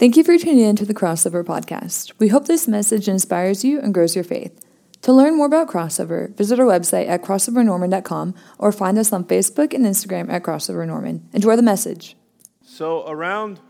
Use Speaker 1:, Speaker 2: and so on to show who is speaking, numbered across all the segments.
Speaker 1: Thank you for tuning in to the Crossover Podcast. We hope this message inspires you and grows your faith. To learn more about Crossover, visit our website at crossovernorman.com or find us on Facebook and Instagram at Crossover Norman. Enjoy the message.
Speaker 2: So, around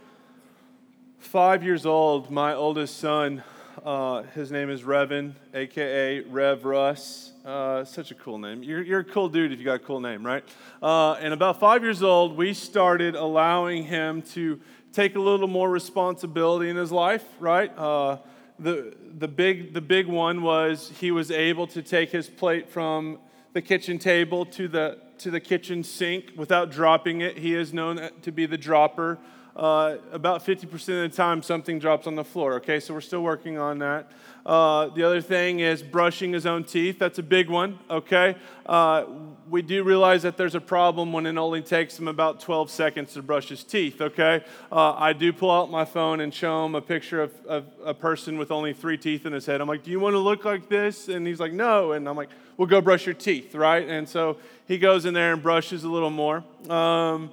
Speaker 2: five years old, my oldest son, uh, his name is Revan, aka Rev Russ. Uh, such a cool name. You're, you're a cool dude if you got a cool name, right? Uh, and about five years old, we started allowing him to take a little more responsibility in his life, right? Uh, the, the, big, the big one was he was able to take his plate from the kitchen table to the, to the kitchen sink without dropping it. He is known to be the dropper. Uh, about 50% of the time, something drops on the floor, okay? So we're still working on that. Uh, the other thing is brushing his own teeth. That's a big one, okay? Uh, we do realize that there's a problem when it only takes him about 12 seconds to brush his teeth, okay? Uh, I do pull out my phone and show him a picture of, of, a person with only three teeth in his head. I'm like, Do you want to look like this? And he's like, No. And I'm like, Well, go brush your teeth, right? And so he goes in there and brushes a little more. Um,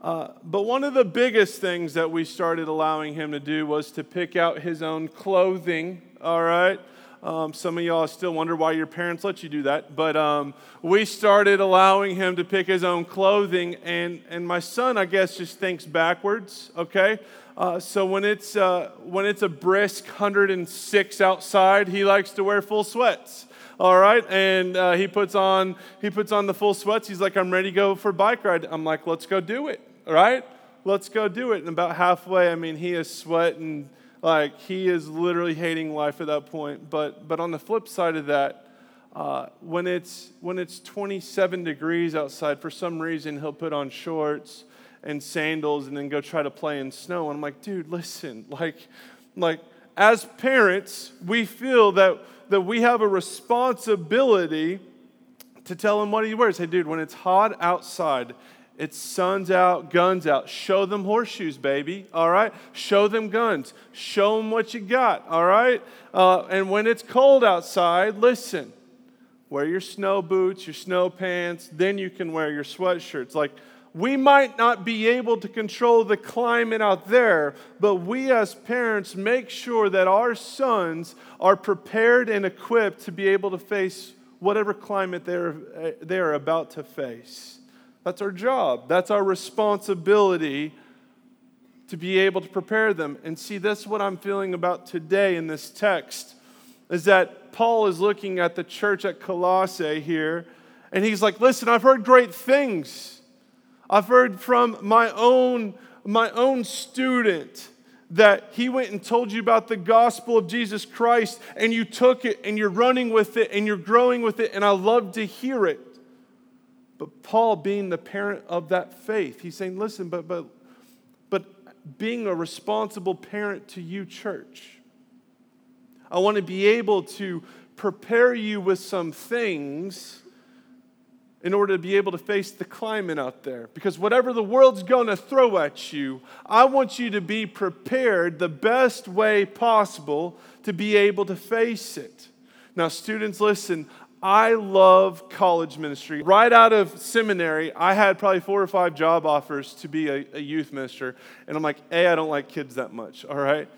Speaker 2: uh, but one of the biggest things that we started allowing him to do was to pick out his own clothing, all right? Um, some of y'all still wonder why your parents let you do that. But um, we started allowing him to pick his own clothing. And, and my son, I guess, just thinks backwards, okay? Uh, so when it's, uh, when it's a brisk 106 outside, he likes to wear full sweats all right and uh, he puts on he puts on the full sweats he's like i'm ready to go for bike ride i'm like let's go do it right let's go do it and about halfway i mean he is sweating like he is literally hating life at that point. But but on the flip side of that, uh, when it's when it's 27 degrees outside, for some reason he'll put on shorts and sandals and then go try to play in snow. And I'm like, dude, listen, like like as parents, we feel that that we have a responsibility to tell him what he wears. Hey, dude, when it's hot outside it's suns out, guns out. Show them horseshoes, baby. All right? Show them guns. Show them what you got. All right? Uh, and when it's cold outside, listen. Wear your snow boots, your snow pants. Then you can wear your sweatshirts. Like, we might not be able to control the climate out there, but we as parents make sure that our sons are prepared and equipped to be able to face whatever climate they're, uh, they're about to face. That's our job. That's our responsibility to be able to prepare them. And see, that's what I'm feeling about today in this text is that Paul is looking at the church at Colossae here, and he's like, listen, I've heard great things. I've heard from my own, my own student that he went and told you about the gospel of Jesus Christ, and you took it and you're running with it and you're growing with it, and I love to hear it. But Paul, being the parent of that faith, he's saying, listen, but, but, but being a responsible parent to you, church, I want to be able to prepare you with some things in order to be able to face the climate out there. Because whatever the world's going to throw at you, I want you to be prepared the best way possible to be able to face it. Now, students, listen, I love college ministry. Right out of seminary, I had probably four or five job offers to be a, a, youth minister. And I'm like, A, I don't like kids that much, all right?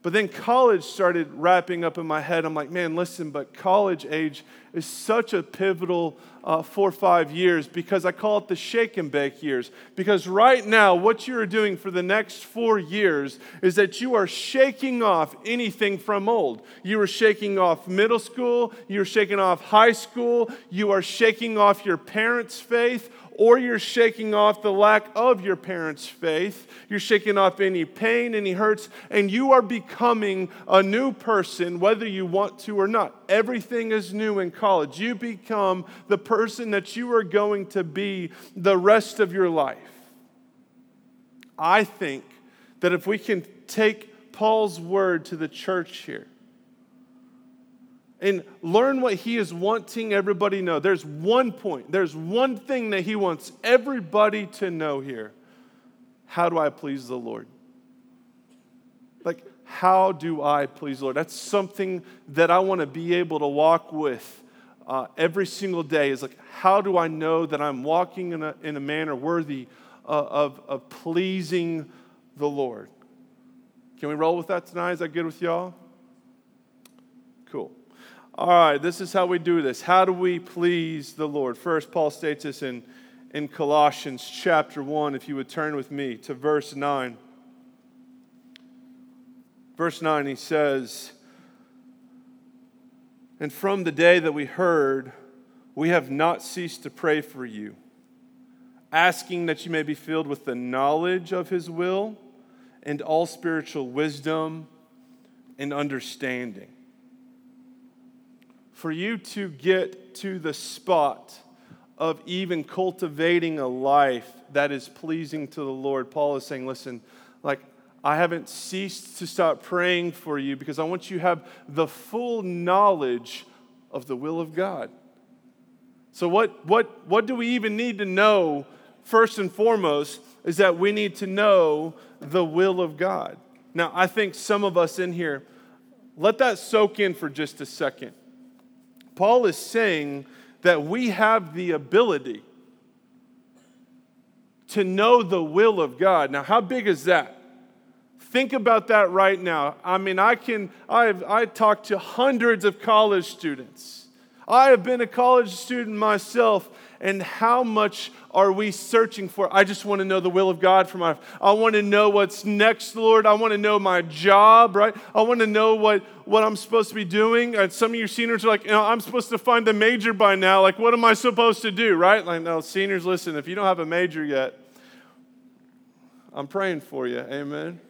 Speaker 2: But then college started wrapping up in my head. I'm like, man, listen, but college age is such a pivotal uh, four or five years because I call it the shake and bake years. Because right now, what you are doing for the next four years is that you are shaking off anything from old. You are shaking off middle school, you're shaking off high school, you are shaking off your parents' faith or you're shaking off the lack of your parents' faith. You're shaking off any pain, any hurts, and you are becoming a new person, whether you want to or not. Everything is new in college. You become the person that you are going to be the rest of your life. I think that if we can take Paul's word to the church here, and learn what he is wanting everybody know. There's one point, there's one thing that he wants everybody to know here. How do I please the Lord? Like, how do I please the Lord? That's something that I want to be able to walk with uh, every single day. Is like, how do I know that I'm walking in a, in a manner worthy uh, of, of pleasing the Lord? Can we roll with that tonight? Is that good with y'all? All right, this is how we do this. How do we please the Lord? First, Paul states this in, in Colossians chapter 1. If you would turn with me to verse 9. Verse 9, he says, And from the day that we heard, we have not ceased to pray for you, asking that you may be filled with the knowledge of his will and all spiritual wisdom and understanding for you to get to the spot of even cultivating a life that is pleasing to the Lord, Paul is saying, listen, like, I haven't ceased to stop praying for you because I want you to have the full knowledge of the will of God. So, what, what, what do we even need to know first and foremost is that we need to know the will of God. Now, I think some of us in here, let that soak in for just a second. Paul is saying that we have the ability to know the will of God. Now, how big is that? Think about that right now. I mean, I can, I've, I talked to hundreds of college students. I have been a college student myself, and how much are we searching for? I just want to know the will of God for my life. I want to know what's next, Lord. I want to know my job, right? I want to know what, what I'm supposed to be doing. And some of your seniors are like, you know, I'm supposed to find a major by now. Like, what am I supposed to do, right? Like, no, seniors, listen, if you don't have a major yet, I'm praying for you. Amen.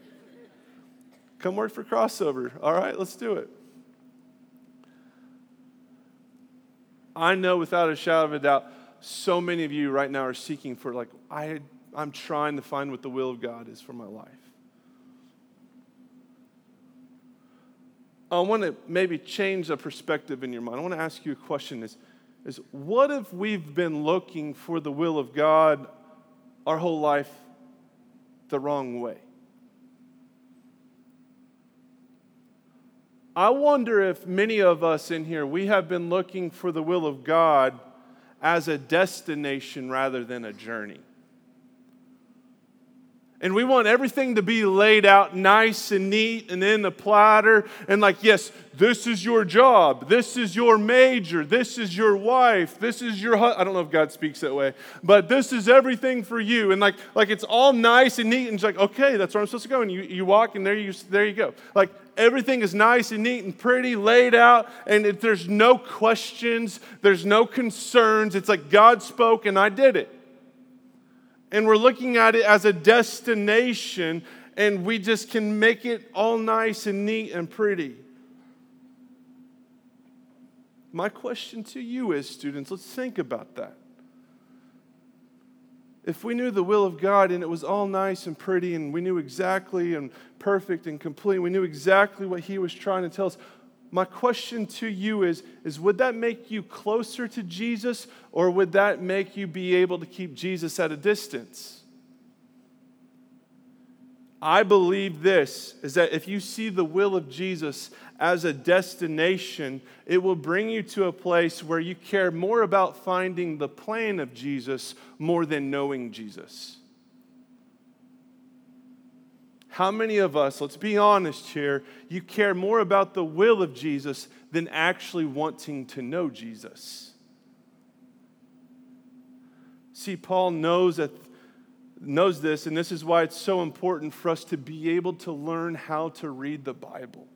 Speaker 2: Come work for crossover. All right, let's do it. I know without a shadow of a doubt so many of you right now are seeking for, like, I, I'm trying to find what the will of God is for my life. I want to maybe change the perspective in your mind. I want to ask you a question is, is what if we've been looking for the will of God our whole life the wrong way? I wonder if many of us in here, we have been looking for the will of God as a destination rather than a journey. And we want everything to be laid out nice and neat and in a platter. And, like, yes, this is your job. This is your major. This is your wife. This is your husband. I don't know if God speaks that way, but this is everything for you. And, like, like it's all nice and neat. And it's like, okay, that's where I'm supposed to go. And you, you walk, and there you, there you go. Like, everything is nice and neat and pretty, laid out, and it, there's no questions, there's no concerns. It's like God spoke and I did it. And we're looking at it as a destination, and we just can make it all nice and neat and pretty. My question to you is, students, let's think about that. If we knew the will of God and it was all nice and pretty and we knew exactly and perfect and complete, we knew exactly what He was trying to tell us, my question to you is, is would that make you closer to Jesus or would that make you be able to keep Jesus at a distance? I believe this is that if you see the will of Jesus as a destination, it will bring you to a place where you care more about finding the plan of Jesus more than knowing Jesus. How many of us, let's be honest here, you care more about the will of Jesus than actually wanting to know Jesus? See, Paul knows that knows this, and this is why it's so important for us to be able to learn how to read the Bible.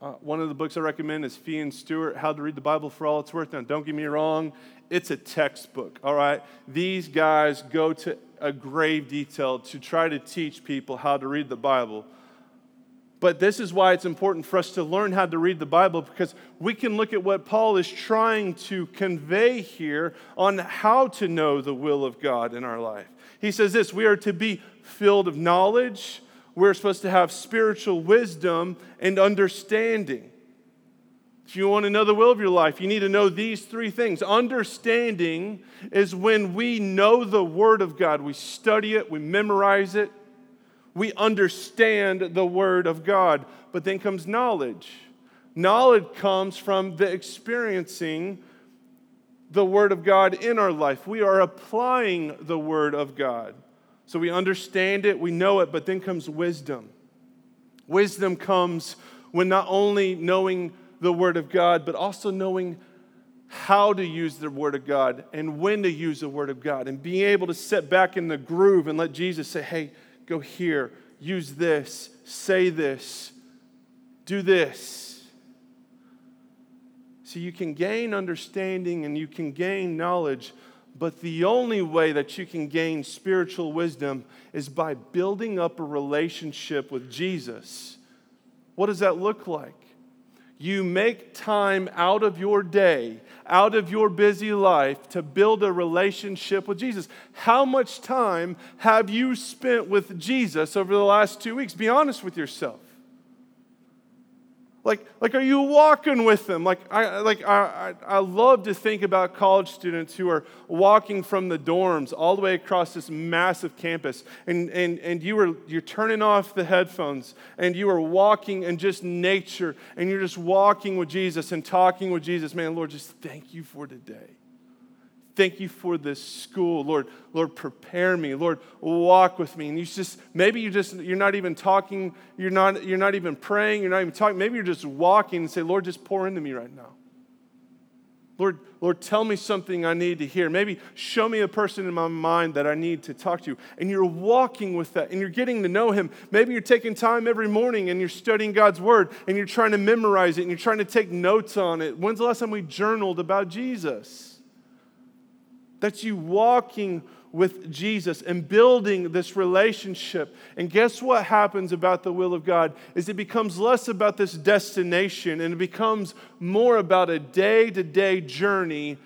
Speaker 2: Uh, one of the books I recommend is Fee and Stuart, How to Read the Bible for All It's Worth. Now, don't get me wrong, it's a textbook, all right? These guys go to a grave detail to try to teach people how to read the Bible. But this is why it's important for us to learn how to read the Bible because we can look at what Paul is trying to convey here on how to know the will of God in our life. He says this we are to be filled of knowledge, we're supposed to have spiritual wisdom and understanding. If you want to know the will of your life, you need to know these three things. Understanding is when we know the Word of God, we study it, we memorize it, we understand the Word of God. But then comes knowledge. Knowledge comes from the experiencing the Word of God in our life. We are applying the Word of God. So we understand it, we know it, but then comes wisdom. Wisdom comes when not only knowing the Word of God, but also knowing how to use the Word of God and when to use the Word of God and being able to sit back in the groove and let Jesus say, hey, go here, use this, say this, do this. So you can gain understanding and you can gain knowledge, but the only way that you can gain spiritual wisdom is by building up a relationship with Jesus. What does that look like? You make time out of your day, out of your busy life to build a relationship with Jesus. How much time have you spent with Jesus over the last two weeks? Be honest with yourself. Like, like are you walking with them? Like, I, like I, I love to think about college students who are walking from the dorms all the way across this massive campus, and, and, and you are, you're turning off the headphones, and you are walking in just nature, and you're just walking with Jesus and talking with Jesus. Man, Lord, just thank you for today. Thank you for this school. Lord, Lord, prepare me. Lord, walk with me. And you just, maybe you just, you're not even talking, you're not, you're not even praying, you're not even talking. Maybe you're just walking and say, Lord, just pour into me right now. Lord, Lord, tell me something I need to hear. Maybe show me a person in my mind that I need to talk to. And you're walking with that and you're getting to know him. Maybe you're taking time every morning and you're studying God's word and you're trying to memorize it and you're trying to take notes on it. When's the last time we journaled about Jesus? That's you walking with Jesus and building this relationship. And guess what happens about the will of God is it becomes less about this destination and it becomes more about a day-to-day journey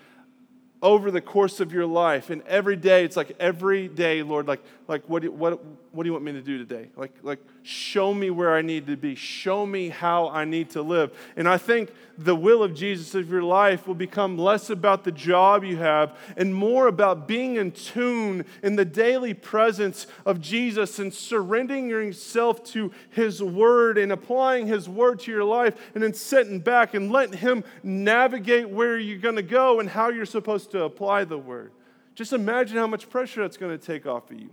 Speaker 2: over the course of your life. And every day, it's like every day, Lord, like, like what, what, what do you want me to do today? Like, like, show me where I need to be. Show me how I need to live. And I think the will of Jesus of your life will become less about the job you have and more about being in tune in the daily presence of Jesus and surrendering yourself to His Word and applying His Word to your life and then sitting back and letting Him navigate where you're going to go and how you're supposed to apply the Word. Just imagine how much pressure that's going to take off of you.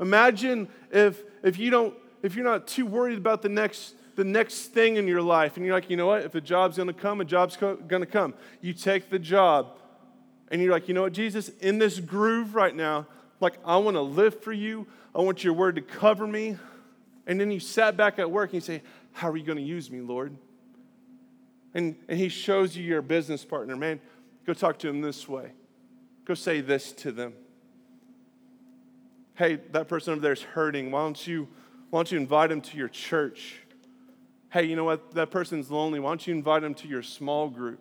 Speaker 2: Imagine if, if you don't if you're not too worried about the next the next thing in your life and you're like, you know what? If a job's to come, a job's co- to come. You take the job and you're like, you know what, Jesus, in this groove right now, like I want to live for you. I want your word to cover me. And then you sat back at work and you say, how are you going to use me, Lord? And, and he shows you your business partner. Man, go talk to him this way. Go say this to them. Hey, that person over there is hurting. Why don't you, why don't you invite him to your church? Hey, you know what? That person's lonely. Why don't you invite them to your small group?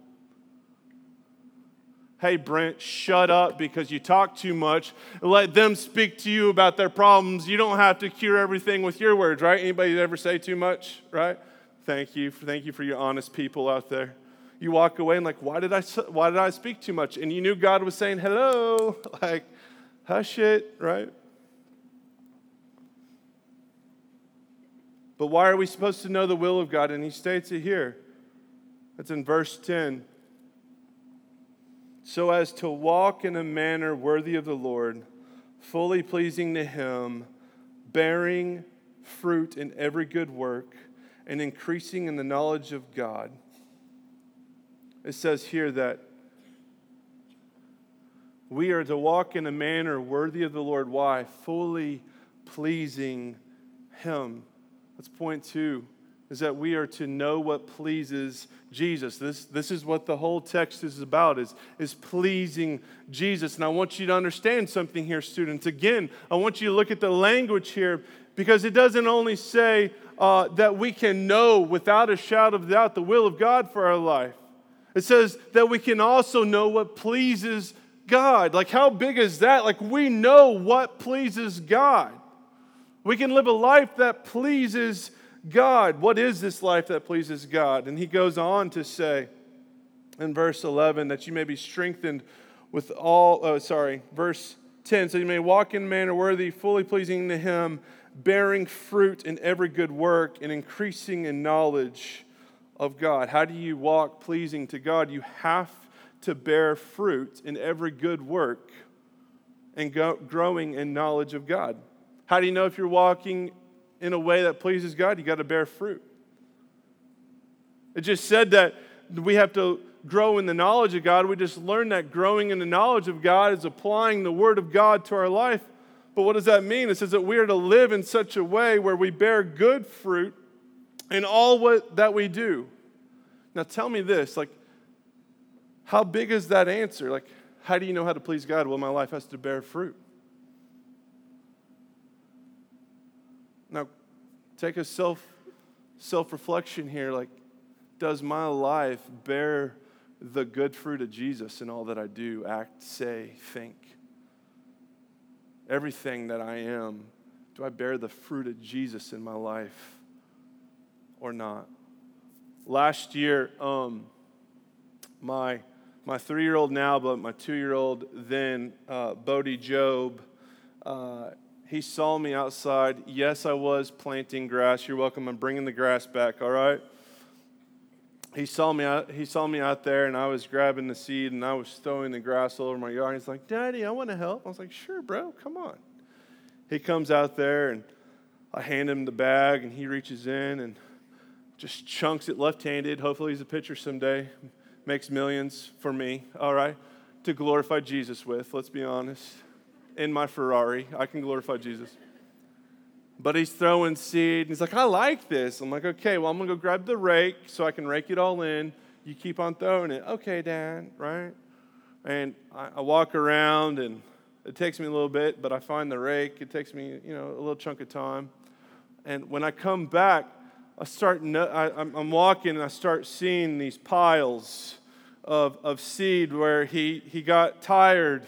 Speaker 2: Hey, Brent, shut up because you talk too much. Let them speak to you about their problems. You don't have to cure everything with your words, right? Anybody ever say too much, right? Thank you. Thank you for your honest people out there. You walk away and like, why did I, why did I speak too much? And you knew God was saying hello, like, hush it, right? But why are we supposed to know the will of God? And he states it here. That's in verse 10. So as to walk in a manner worthy of the Lord, fully pleasing to him, bearing fruit in every good work, and increasing in the knowledge of God. It says here that we are to walk in a manner worthy of the Lord. Why? Fully pleasing him. That's point two, is that we are to know what pleases Jesus. This, this is what the whole text is about, is, is pleasing Jesus. And I want you to understand something here, students. Again, I want you to look at the language here because it doesn't only say uh, that we can know without a shadow of doubt the will of God for our life. It says that we can also know what pleases God. Like, how big is that? Like, we know what pleases God. We can live a life that pleases God. What is this life that pleases God? And he goes on to say in verse 11 that you may be strengthened with all, oh, sorry, verse 10, so you may walk in manner worthy, fully pleasing to him, bearing fruit in every good work and increasing in knowledge of God. How do you walk pleasing to God? You have to bear fruit in every good work and go, growing in knowledge of God. How do you know if you're walking in a way that pleases God, you got to bear fruit. It just said that we have to grow in the knowledge of God. We just learned that growing in the knowledge of God is applying the Word of God to our life. But what does that mean? It says that we are to live in such a way where we bear good fruit in all what, that we do. Now tell me this, like, how big is that answer? Like, how do you know how to please God? Well, my life has to bear fruit. Take a self self reflection here. Like, does my life bear the good fruit of Jesus in all that I do, act, say, think? Everything that I am, do I bear the fruit of Jesus in my life or not? Last year, um, my my three year old now, but my two year old then, uh, Bodie Job, uh, he saw me outside. Yes, I was planting grass. You're welcome. I'm bringing the grass back, all right? He saw me out, he saw me out there and I was grabbing the seed and I was throwing the grass all over my yard. He's like, Daddy, I want to help. I was like, Sure, bro, come on. He comes out there and I hand him the bag and he reaches in and just chunks it left handed. Hopefully, he's a pitcher someday makes millions for me, all right, to glorify Jesus with, let's be honest. In my Ferrari, I can glorify Jesus. But he's throwing seed. And he's like, I like this. I'm like, okay, well, I'm going to go grab the rake so I can rake it all in. You keep on throwing it. Okay, Dad, right? And I, I walk around and it takes me a little bit, but I find the rake. It takes me, you know, a little chunk of time. And when I come back, I start, I, I'm walking and I start seeing these piles of, of seed where he, he got tired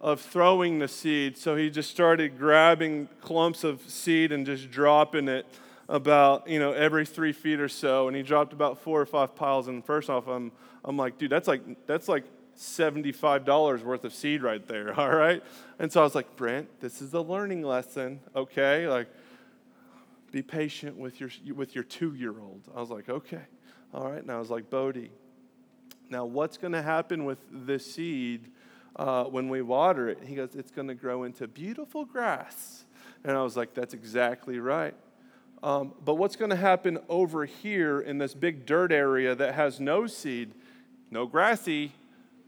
Speaker 2: of throwing the seed. So he just started grabbing clumps of seed and just dropping it about, you know, every three feet or so. And he dropped about four or five piles. And first off, I'm, I'm like, dude, that's like, that's like $75 worth of seed right there. All right. And so I was like, Brent, this is a learning lesson. Okay. Like, be patient with your, with your two year old. I was like, okay. All right. And I was like, Bodie, now what's going to happen with this seed uh, when we water it? He goes, it's going to grow into beautiful grass. And I was like, that's exactly right. Um, but what's going to happen over here in this big dirt area that has no seed, no grassy,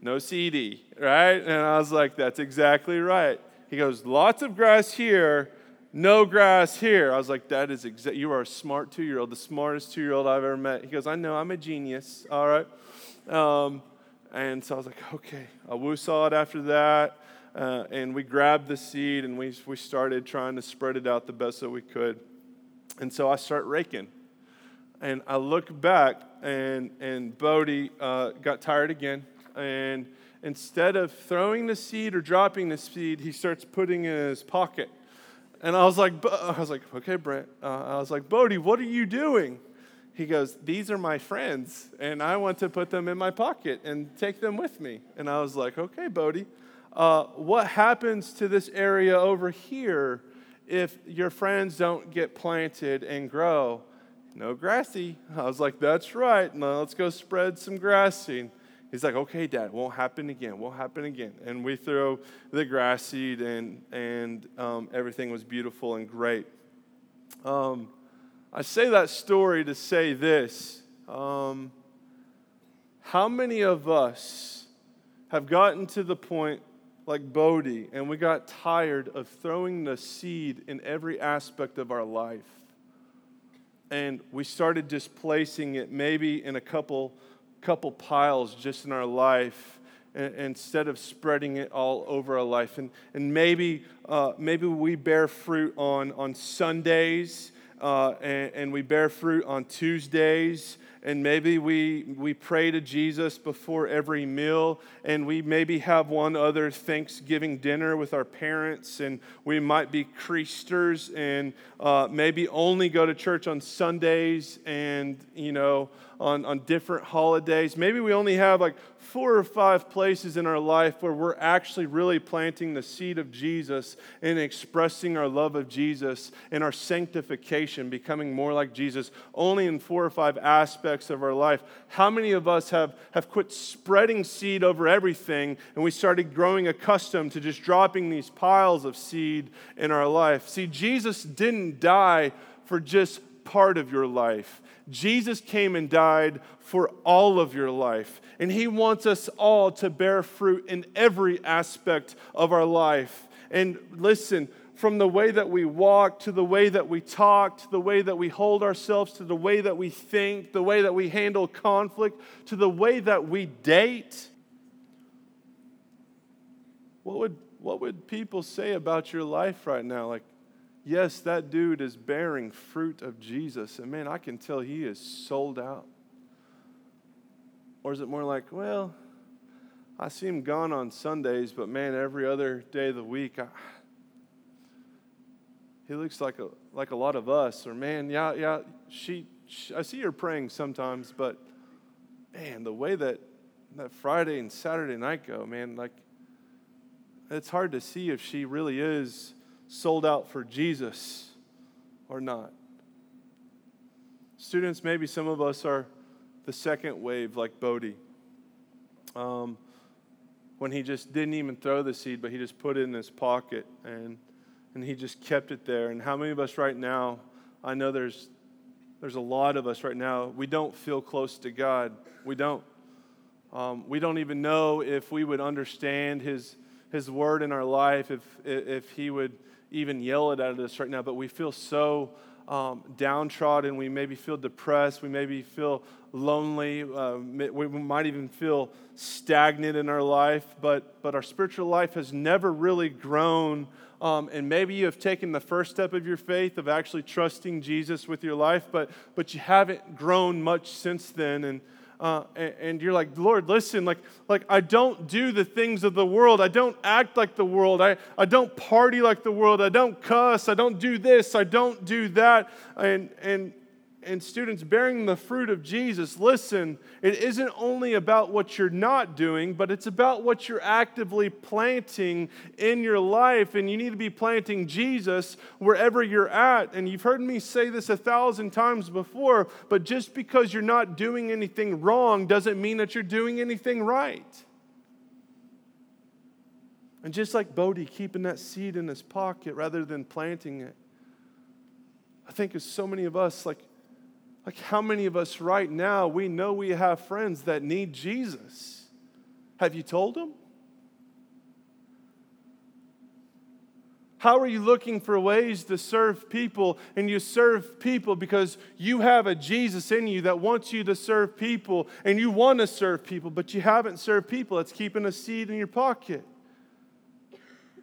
Speaker 2: no seedy, right? And I was like, that's exactly right. He goes, lots of grass here, no grass here. I was like, that is exact. You are a smart two year old, the smartest two year old I've ever met. He goes, I know, I'm a genius. All right. Um, and so I was like, okay. I woo saw it after that. Uh, and we grabbed the seed and we, we started trying to spread it out the best that we could. And so I start raking. And I look back, and, and Bodie uh, got tired again. And instead of throwing the seed or dropping the seed, he starts putting it in his pocket. And I was like, I was like, okay, Brent. Uh, I was like, Bodie, what are you doing? He goes, these are my friends, and I want to put them in my pocket and take them with me. And I was like, okay, Bodie, uh, what happens to this area over here if your friends don't get planted and grow? No grassy. I was like, that's right. Now let's go spread some grass seed. He's like, okay, Dad, won't happen again, won't happen again. And we throw the grass seed, and, and um, everything was beautiful and great. Um, I say that story to say this. Um, how many of us have gotten to the point like Bodie and we got tired of throwing the seed in every aspect of our life? And we started displacing it maybe in a couple couple piles just in our life instead of spreading it all over our life. And, and maybe, uh, maybe we bear fruit on, on Sundays uh, and, and, we bear fruit on Tuesdays. And maybe we, we pray to Jesus before every meal, and we maybe have one other Thanksgiving dinner with our parents, and we might be creasters and uh, maybe only go to church on Sundays. And, you know, on, on different holidays. Maybe we only have like four or five places in our life where we're actually really planting the seed of Jesus and expressing our love of Jesus and our sanctification, becoming more like Jesus, only in four or five aspects of our life. How many of us have, have quit spreading seed over everything and we started growing accustomed to just dropping these piles of seed in our life? See, Jesus didn't die for just part of your life. Jesus came and died for all of your life. And He wants us all to bear fruit in every aspect of our life. And listen, from the way that we walk to the way that we talk to the way that we hold ourselves to the way that we think, the way that we handle conflict, to the way that we date. What would, what would people say about your life right now? Like, yes, that dude is bearing fruit of Jesus, and man, I can tell he is sold out. Or is it more like, well, I see him gone on Sundays, but man, every other day of the week, I, he looks like a, like a lot of us. Or man, yeah, yeah, she, she, I see her praying sometimes, but man, the way that that Friday and Saturday night go, man, like it's hard to see if she really is sold out for Jesus or not. Students, maybe some of us are the second wave, like Bodie. Um, when he just didn't even throw the seed, but he just put it in his pocket and, and he just kept it there. And how many of us right now, I know there's, there's a lot of us right now, we don't feel close to God. We don't. Um, we don't even know if we would understand his, his word in our life, if, if he would even yell it at us right now, but we feel so um, downtrodden. We maybe feel depressed. We maybe feel lonely. Uh, we might even feel stagnant in our life, but, but our spiritual life has never really grown. Um, and maybe you have taken the first step of your faith of actually trusting Jesus with your life, but, but you haven't grown much since then. And, uh, and, and, you're like, Lord, listen, like, like I don't do the things of the world. I don't act like the world. I, I don't party like the world. I don't cuss. I don't do this. I don't do that. And, and, and students bearing the fruit of Jesus, listen, it isn't only about what you're not doing, but it's about what you're actively planting in your life. And you need to be planting Jesus wherever you're at. And you've heard me say this a thousand times before, but just because you're not doing anything wrong doesn't mean that you're doing anything right. And just like Bodie keeping that seed in his pocket rather than planting it, I think of so many of us, like, like, how many of us right now, we know we have friends that need Jesus? Have you told them? How are you looking for ways to serve people? And you serve people because you have a Jesus in you that wants you to serve people and you want to serve people, but you haven't served people. It's keeping a seed in your pocket.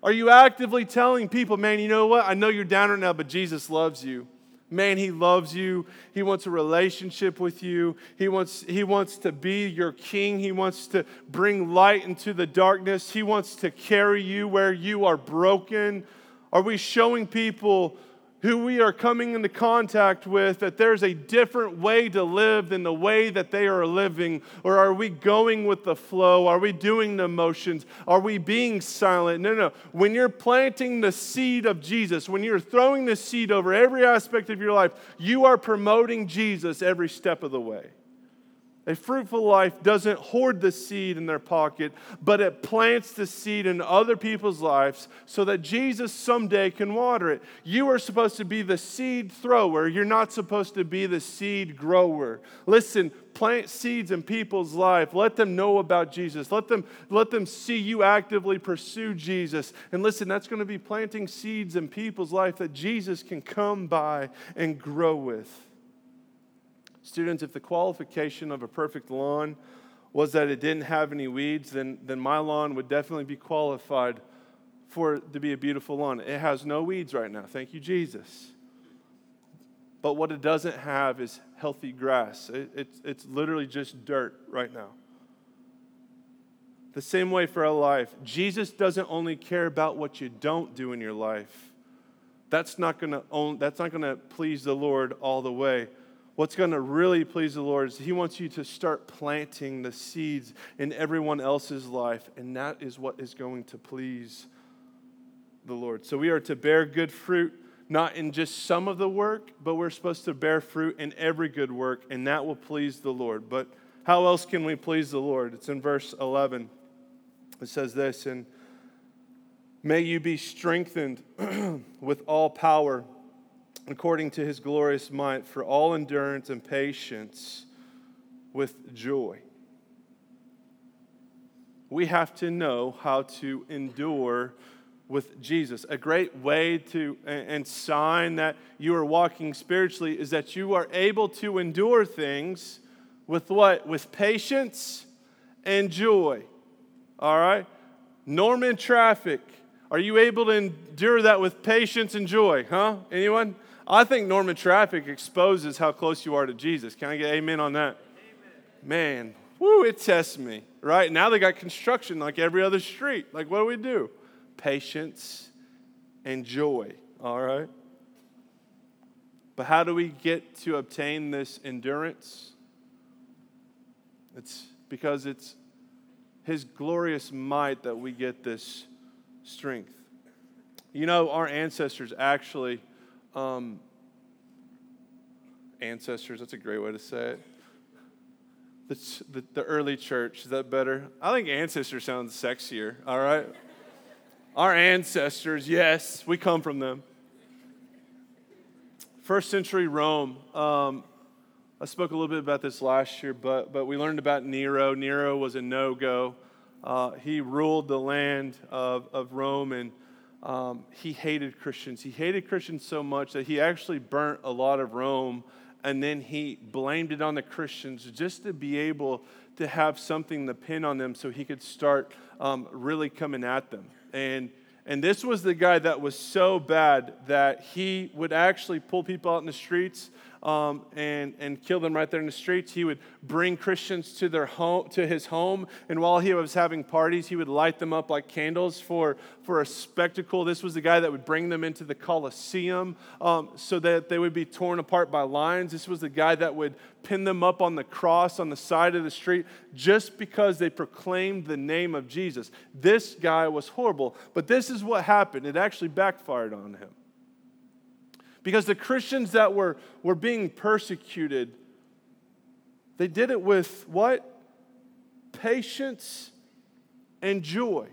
Speaker 2: Are you actively telling people, man, you know what? I know you're down right now, but Jesus loves you. Man, he loves you. He wants a relationship with you. He wants, he wants to be your king. He wants to bring light into the darkness. He wants to carry you where you are broken. Are we showing people who we are coming into contact with that there's a different way to live than the way that they are living? Or are we going with the flow? Are we doing the motions? Are we being silent? No, no. When you're planting the seed of Jesus, when you're throwing the seed over every aspect of your life, you are promoting Jesus every step of the way. A fruitful life doesn't hoard the seed in their pocket, but it plants the seed in other people's lives so that Jesus someday can water it. You are supposed to be the seed thrower, you're not supposed to be the seed grower. Listen, plant seeds in people's life. Let them know about Jesus. Let them, let them see you actively pursue Jesus. And listen, that's going to be planting seeds in people's life that Jesus can come by and grow with. Students, if the qualification of a perfect lawn was that it didn't have any weeds, then, then my lawn would definitely be qualified for it to be a beautiful lawn. It has no weeds right now. Thank you, Jesus. But what it doesn't have is healthy grass. It, it's, it's literally just dirt right now. The same way for our life. Jesus doesn't only care about what you don't do in your life. That's not going to that's not going to please the Lord all the way what's going to really please the Lord is He wants you to start planting the seeds in everyone else's life, and that is what is going to please the Lord. So we are to bear good fruit, not in just some of the work, but we're supposed to bear fruit in every good work, and that will please the Lord. But how else can we please the Lord? It's in verse 11. It says this, and may you be strengthened with all power according to his glorious might, for all endurance and patience with joy. We have to know how to endure with Jesus. A great way to and sign that you are walking spiritually is that you are able to endure things with what? With patience and joy. All right? Norman traffic. Are you able to endure that with patience and joy? Huh? Anyone? I think Norman traffic exposes how close you are to Jesus. Can I get amen on that? Amen. Man, whoo, it tests me, right? Now they got construction like every other street. Like, what do we do? Patience and joy, all right? But how do we get to obtain this endurance? It's because it's His glorious might that we get this strength. You know, our ancestors actually, um, ancestors, that's a great way to say it. The, the, the early church, is that better? I think ancestor sounds sexier, all right? Our ancestors, yes, we come from them. First century Rome. Um, I spoke a little bit about this last year, but, but we learned about Nero. Nero was a no go. Uh, he ruled the land of, of Rome and um, he hated Christians. He hated Christians so much that he actually burnt a lot of Rome and then he blamed it on the Christians just to be able to have something to pin on them so he could start um, really coming at them. And, and this was the guy that was so bad that he would actually pull people out in the streets um, and, and kill them right there in the streets. He would bring Christians to, their home, to his home, and while he was having parties, he would light them up like candles for, for a spectacle. This was the guy that would bring them into the Colosseum um, so that they would be torn apart by lions. This was the guy that would pin them up on the cross on the side of the street just because they proclaimed the name of Jesus. This guy was horrible, but this is what happened. It actually backfired on him. Because the Christians that were, were being persecuted, they did it with what? Patience and joy.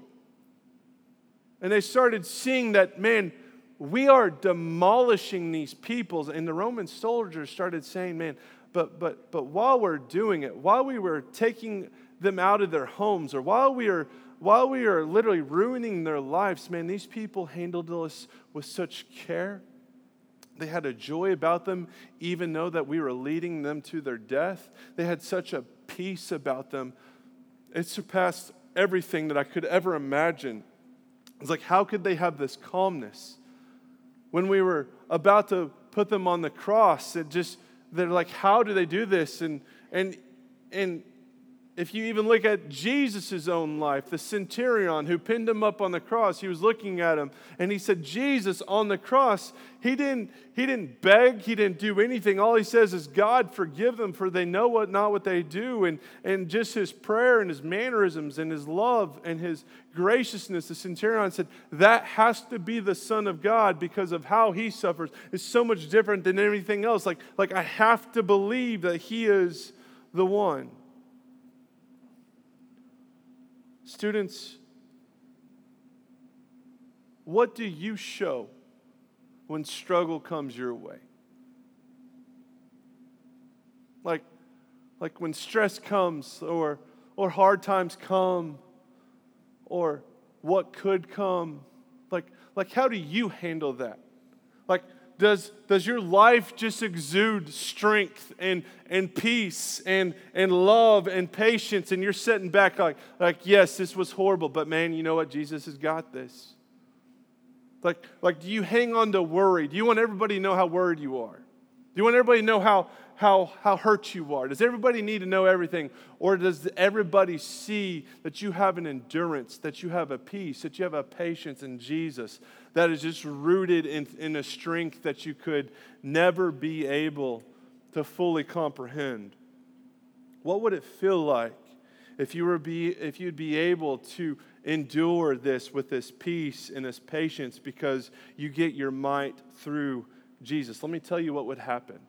Speaker 2: And they started seeing that, man, we are demolishing these peoples. And the Roman soldiers started saying, man, but, but, but while we're doing it, while we were taking them out of their homes, or while we are, while we are literally ruining their lives, man, these people handled us with such care they had a joy about them, even though that we were leading them to their death. They had such a peace about them. It surpassed everything that I could ever imagine. It's like, how could they have this calmness? When we were about to put them on the cross, it just, they're like, how do they do this? And, and, and if you even look at Jesus' own life, the centurion who pinned him up on the cross, he was looking at him and he said, Jesus on the cross, he didn't, he didn't beg, he didn't do anything. All he says is, God, forgive them, for they know what not what they do. And, and just his prayer and his mannerisms and his love and his graciousness, the centurion said, that has to be the Son of God because of how he suffers. It's so much different than anything else. Like, like I have to believe that he is the one. Students, what do you show when struggle comes your way? Like, like when stress comes or, or hard times come or what could come. Like, like how do you handle that? Does, does your life just exude strength and, and peace and, and love and patience? And you're sitting back like, like, yes, this was horrible, but man, you know what? Jesus has got this. Like, like, do you hang on to worry? Do you want everybody to know how worried you are? Do you want everybody to know how, how, how hurt you are? Does everybody need to know everything? Or does everybody see that you have an endurance, that you have a peace, that you have a patience in Jesus that is just rooted in, in a strength that you could never be able to fully comprehend? What would it feel like if you were be if you'd be able to endure this with this peace and this patience because you get your might through Jesus? Let me tell you what would happen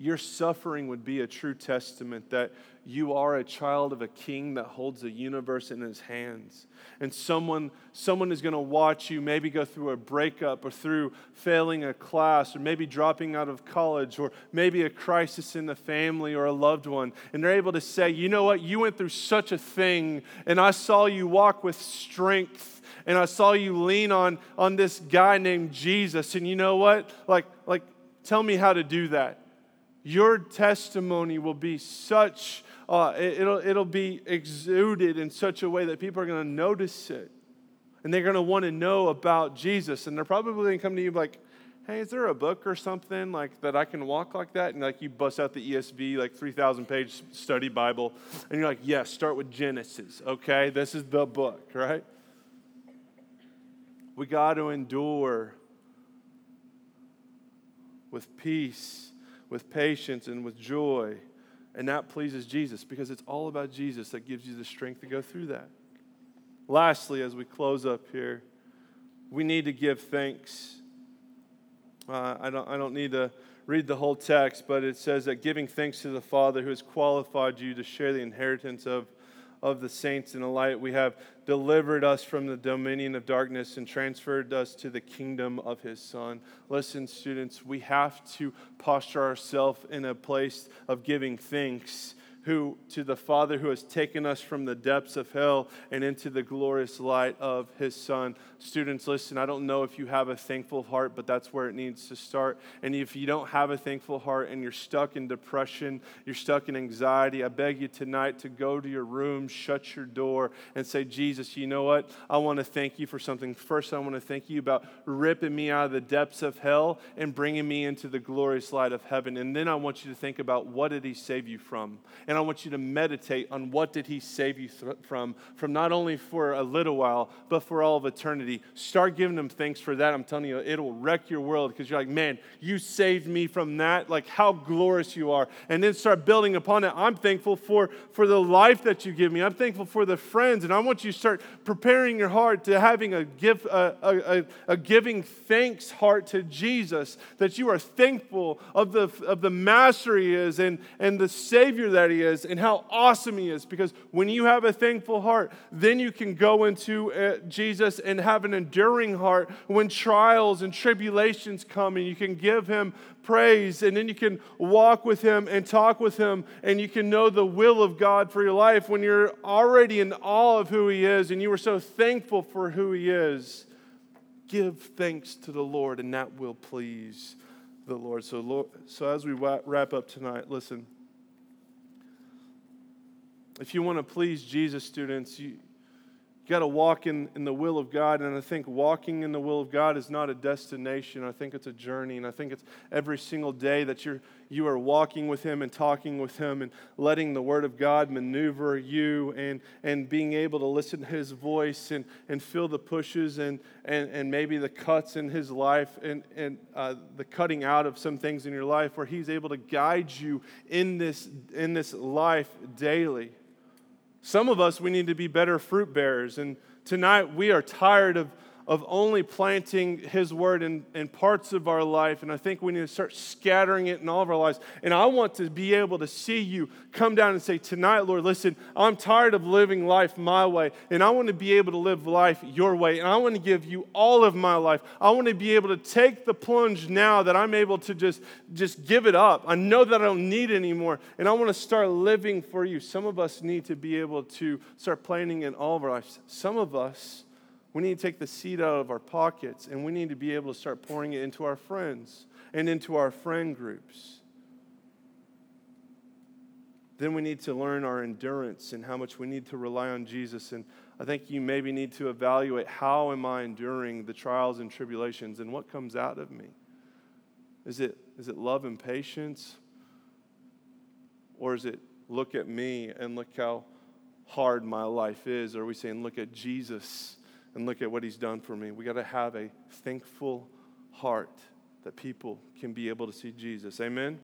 Speaker 2: your suffering would be a true testament that you are a child of a king that holds the universe in his hands. And someone, someone is going to watch you maybe go through a breakup or through failing a class or maybe dropping out of college or maybe a crisis in the family or a loved one. And they're able to say, you know what, you went through such a thing, and I saw you walk with strength and I saw you lean on, on this guy named Jesus. And you know what? Like, like, tell me how to do that your testimony will be such, uh, it, will it'll be exuded in such a way that people are going to notice it. And they're going to want to know about Jesus. And they're probably going to come to you like, hey, is there a book or something like that I can walk like that? And like you bust out the ESV, like 3,000 page study Bible. And you're like, yes, start with Genesis, okay? This is the book, right? We got to endure with peace with patience and with joy. And that pleases Jesus because it's all about Jesus that gives you the strength to go through that. Lastly, as we close up here, we need to give thanks. Uh, I, don't, I don't need to read the whole text, but it says that giving thanks to the Father who has qualified you to share the inheritance of of the saints in the light. We have delivered us from the dominion of darkness and transferred us to the kingdom of his Son. Listen, students, we have to posture ourselves in a place of giving thanks who to the Father who has taken us from the depths of hell and into the glorious light of his Son. Students, listen, I don't know if you have a thankful heart, but that's where it needs to start. And if you don't have a thankful heart and you're stuck in depression, you're stuck in anxiety, I beg you tonight to go to your room, shut your door, and say, Jesus, you know what? I want to thank you for something. First, I want to thank you about ripping me out of the depths of hell and bringing me into the glorious light of heaven. And then I want you to think about what did he save you from? And I want you to meditate on what did he save you th- from, from not only for a little while, but for all of eternity. Start giving him thanks for that. I'm telling you, it'll wreck your world because you're like, man, you saved me from that. Like how glorious you are. And then start building upon it. I'm thankful for, for the life that you give me. I'm thankful for the friends. And I want you to start preparing your heart to having a, give, a, a, a giving thanks heart to Jesus, that you are thankful of the, of the master he is and, and the savior that he is and how awesome He is. Because when you have a thankful heart, then you can go into uh, Jesus and have an enduring heart when trials and tribulations come, and you can give Him praise, and then you can walk with Him and talk with Him, and you can know the will of God for your life when you're already in awe of who He is and you are so thankful for who He is. Give thanks to the Lord, and that will please the Lord. So, Lord, so as we wrap up tonight, listen. If you want to please Jesus, students, you, got to walk in, in the will of God. And I think walking in the will of God is not a destination. I think it's a journey. And I think it's every single day that you're, you are walking with Him and talking with Him and letting the Word of God maneuver you and, and being able to listen to His voice and, and feel the pushes and, and, and maybe the cuts in His life and, and uh, the cutting out of some things in your life where He's able to guide you in this, in this life daily. Some of us, we need to be better fruit bearers. And tonight, we are tired of of only planting His word in, in parts of our life. And I think we need to start scattering it in all of our lives. And I want to be able to see you come down and say, Tonight, Lord, listen, I'm tired of living life my way. And I want to be able to live life your way. And I want to give you all of my life. I want to be able to take the plunge now that I'm able to just, just give it up. I know that I don't need it anymore. And I want to start living for you. Some of us need to be able to start planning in all of our lives. Some of us, we need to take the seed out of our pockets and we need to be able to start pouring it into our friends and into our friend groups. Then we need to learn our endurance and how much we need to rely on Jesus. And I think you maybe need to evaluate how am I enduring the trials and tribulations and what comes out of me? Is it, is it love and patience? Or is it look at me and look how hard my life is? Or are we saying look at Jesus and look at what he's done for me. We got to have a thankful heart that people can be able to see Jesus. Amen.